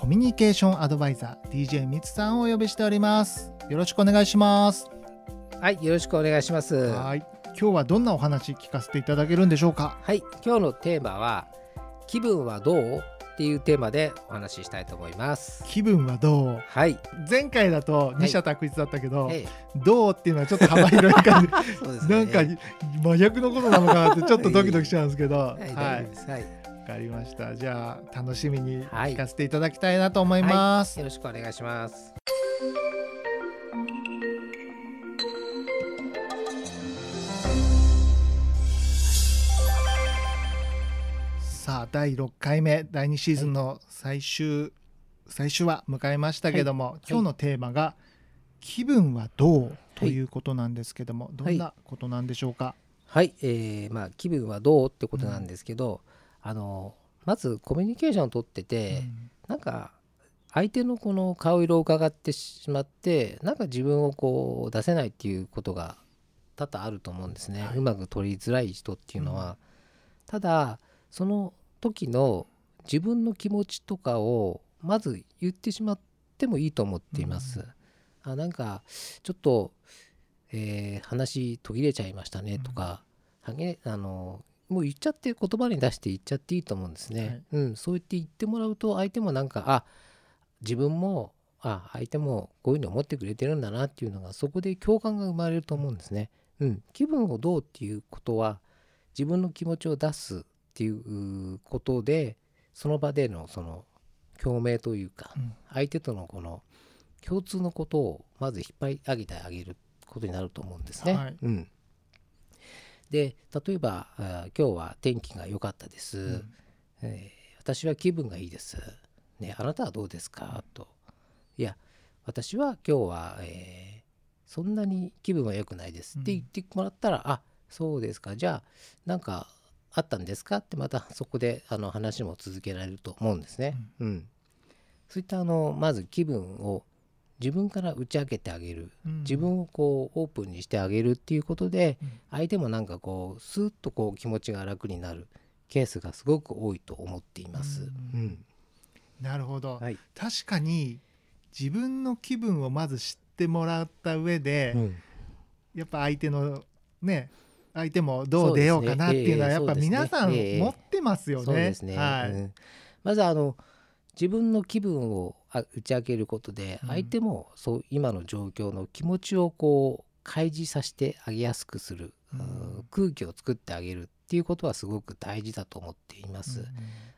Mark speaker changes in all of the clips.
Speaker 1: コミュニケーション
Speaker 2: アドバイザー DJ みつさんをお呼びしております。よろしくお願いします。
Speaker 1: はいよろしくお願いします。は
Speaker 2: はい。今日はどんなお話聞かせていただけるんでしょうか？
Speaker 1: い今日のテーマは気分はどうっていうテーマでお話ししたいと思います。
Speaker 2: 気分はどう？
Speaker 1: はい、
Speaker 2: 前回だと
Speaker 1: い。
Speaker 2: 二者択一だったけど、
Speaker 1: え
Speaker 2: どうっていうのはちょっと幅広い感じ。
Speaker 1: え そうですね。
Speaker 2: なんか真逆のことなのかなってちょっとドキドキしちゃうんですけど。
Speaker 1: はい、大
Speaker 2: はい。
Speaker 1: 丈夫です。はい、
Speaker 2: わかりました。じゃあ楽しみに
Speaker 1: はい。
Speaker 2: 聞かせていただきたいなと思います。
Speaker 1: よろしくお願いします。
Speaker 2: さあ第6回目第2シーズンの最終、最終話迎えましたけども、今日のテーマが気分はどうということなんですけども、どんなことなんでしょうか？
Speaker 1: はい、えーまあ気分はどうってことなんですけど、あのまずコミュニケーションをとってて、なんか相手のこの顔色を伺ってしまってなんか自分をこう出せないっていうことが多々あると思うんですね、
Speaker 2: はい。う
Speaker 1: まく取りづらい人っていうのは、ただその時の自分の気持ちとかをまず言ってしまってもいいと思っています、あなんかちょっと、えー話途切れちゃいましたねとか、はげあのもう言っちゃって言葉に出して言っちゃっていいと思うんですね、
Speaker 2: はい。
Speaker 1: うん、そう言って言ってもらうと相手もなんかあ自分もあ相手もこういうの思ってくれてるんだなっていうのがそこで共感が生まれると思うんですね。うん、気分をどうっていうことは自分の気持ちを出すっていうことでその場でのその共鳴というか
Speaker 2: うん。
Speaker 1: 相手とのこの共通のことをまず引っ張り上げてあげることになると思うんですね。
Speaker 2: はい。
Speaker 1: うん、で例えば今日は天気が良かったです、
Speaker 2: うん
Speaker 1: えー私は気分がいいです。ね、あなたはどうですか？と。いや、私は今日は、えーそんなに気分は良くないですって言ってもらったら、あそうですか、じゃあ、なんかあったんですか？ってまたそこであの話も続けられると思うんですね。うん。そういったあの、まず気分を自分から打ち明けてあげる。
Speaker 2: うん。
Speaker 1: 自分をこうオープンにしてあげるっていうことで、
Speaker 2: うん。
Speaker 1: 相手もなんかこうスーッとこう気持ちが楽になる。ケースがすごく多いと思っています。
Speaker 2: う
Speaker 1: うん。ん
Speaker 2: なるほど、
Speaker 1: はい。
Speaker 2: 確かに自分の気分をまず知ってもらった上で、
Speaker 1: うん。
Speaker 2: やっぱ相手のね相手もどう出ようかなっていうのはやっぱ皆さん
Speaker 1: ええ。
Speaker 2: 持ってますよね。
Speaker 1: そうですね、
Speaker 2: はい。
Speaker 1: うん。まずあの自分の気分をあ打ち明けることで
Speaker 2: うん。
Speaker 1: 相手もそう今の状況の気持ちをこう開示させてあげやすくする、空気を作ってあげるっていうことはすごく大事だと思っています。
Speaker 2: うん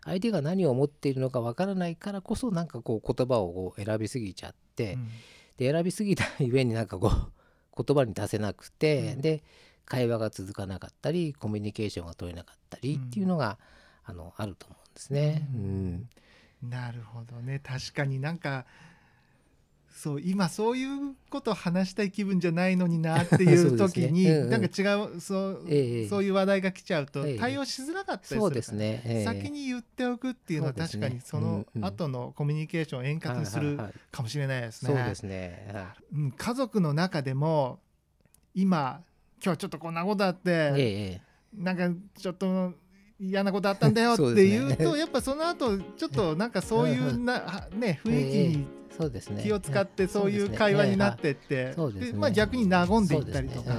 Speaker 1: 相手が何を思っているのかわからないからこそなんかこう言葉を選びすぎちゃって、
Speaker 2: うん。
Speaker 1: で選びすぎたゆえになんかこう言葉に出せなくて、
Speaker 2: うん。
Speaker 1: で会話が続かなかったりコミュニケーションが取れなかったりっていうのが、あのあると思うんですね。
Speaker 2: う
Speaker 1: うんん
Speaker 2: なるほどね。確かになんかそう今そういうこと話したい気分じゃないのになってい
Speaker 1: そう
Speaker 2: 時に
Speaker 1: うんうん。
Speaker 2: なんか違うそう,、
Speaker 1: ええ。
Speaker 2: そういう話題が来ちゃうと
Speaker 1: ええ。
Speaker 2: 対応しづらかったりするから
Speaker 1: そうですね。ええ。
Speaker 2: 先に言っておくっていうのは確かにその後のコミュニケーションを円滑にするかもしれないですね。
Speaker 1: そうですね。は
Speaker 2: うん家族の中でも今今日ちょっとこんなことあって、なんかちょっと嫌なことあったんだよっ て
Speaker 1: そうですね。
Speaker 2: 言うとやっぱその後ちょっとなんかそういうな、はね雰囲気に
Speaker 1: そうですね。
Speaker 2: 気を使って
Speaker 1: ん。
Speaker 2: そういう会話になってって、
Speaker 1: ね。
Speaker 2: まあ、逆に和んでいったりとか。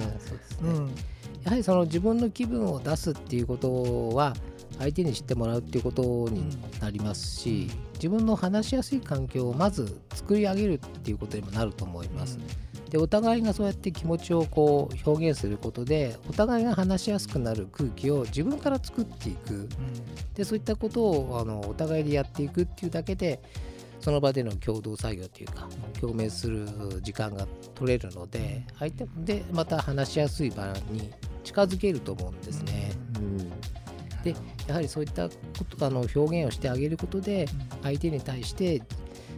Speaker 1: やはりその自分の気分を出すっていうことは相手に知ってもらうっていうことになりますし、自分の話しやすい環境をまず作り上げるっていうことにもなると思います。でお互いがそうやって気持ちをこう表現することでお互いが話しやすくなる空気を自分から作っていく。でそういったことをあのお互いでやっていくっていうだけでその場での共同作業というか共鳴する時間が取れるので相手でまた話しやすい場に近づけると思うんですね。うん。でやはりそういったことあの表現をしてあげることで相手に対して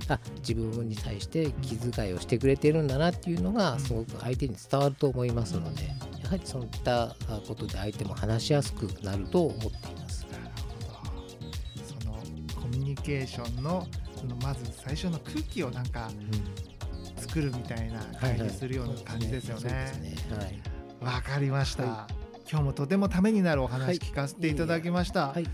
Speaker 1: あ自分に対して気遣いをしてくれてるんだなっていうのがすごく相手に伝わると思いますのでやはりそういったことで相手も話しやすくなると思っています。
Speaker 2: なるほどそのコミュニケーションのそのまず最初の空気をなんか作るみたいな感じするような感じですよね
Speaker 1: す。ね。はい。
Speaker 2: わかりました、
Speaker 1: は
Speaker 2: 今日もとてもためになるお
Speaker 1: はい。
Speaker 2: 話聞かせていただきました、
Speaker 1: はい。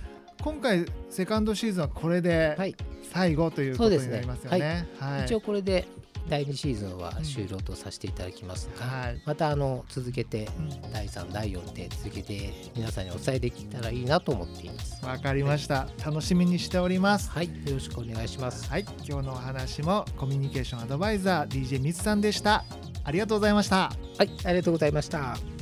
Speaker 2: 今回セカンドシーズンはこれで
Speaker 1: はい
Speaker 2: 最後ということになりますよね。
Speaker 1: そうです
Speaker 2: はい
Speaker 1: 一応これで第2シーズンは終了とさせていただきますが、
Speaker 2: はい
Speaker 1: またあの続けて
Speaker 2: うん
Speaker 1: 第3第4って続けて皆さんにお伝えできたらいいなと思っています。
Speaker 2: わかりました。楽しみにしております。
Speaker 1: はい、よろしくお願いします。
Speaker 2: はい、今日のお話もコミュニケーションアドバイザー DJ ミツさんでした。ありがとうございました。
Speaker 1: はい、ありがとうございました。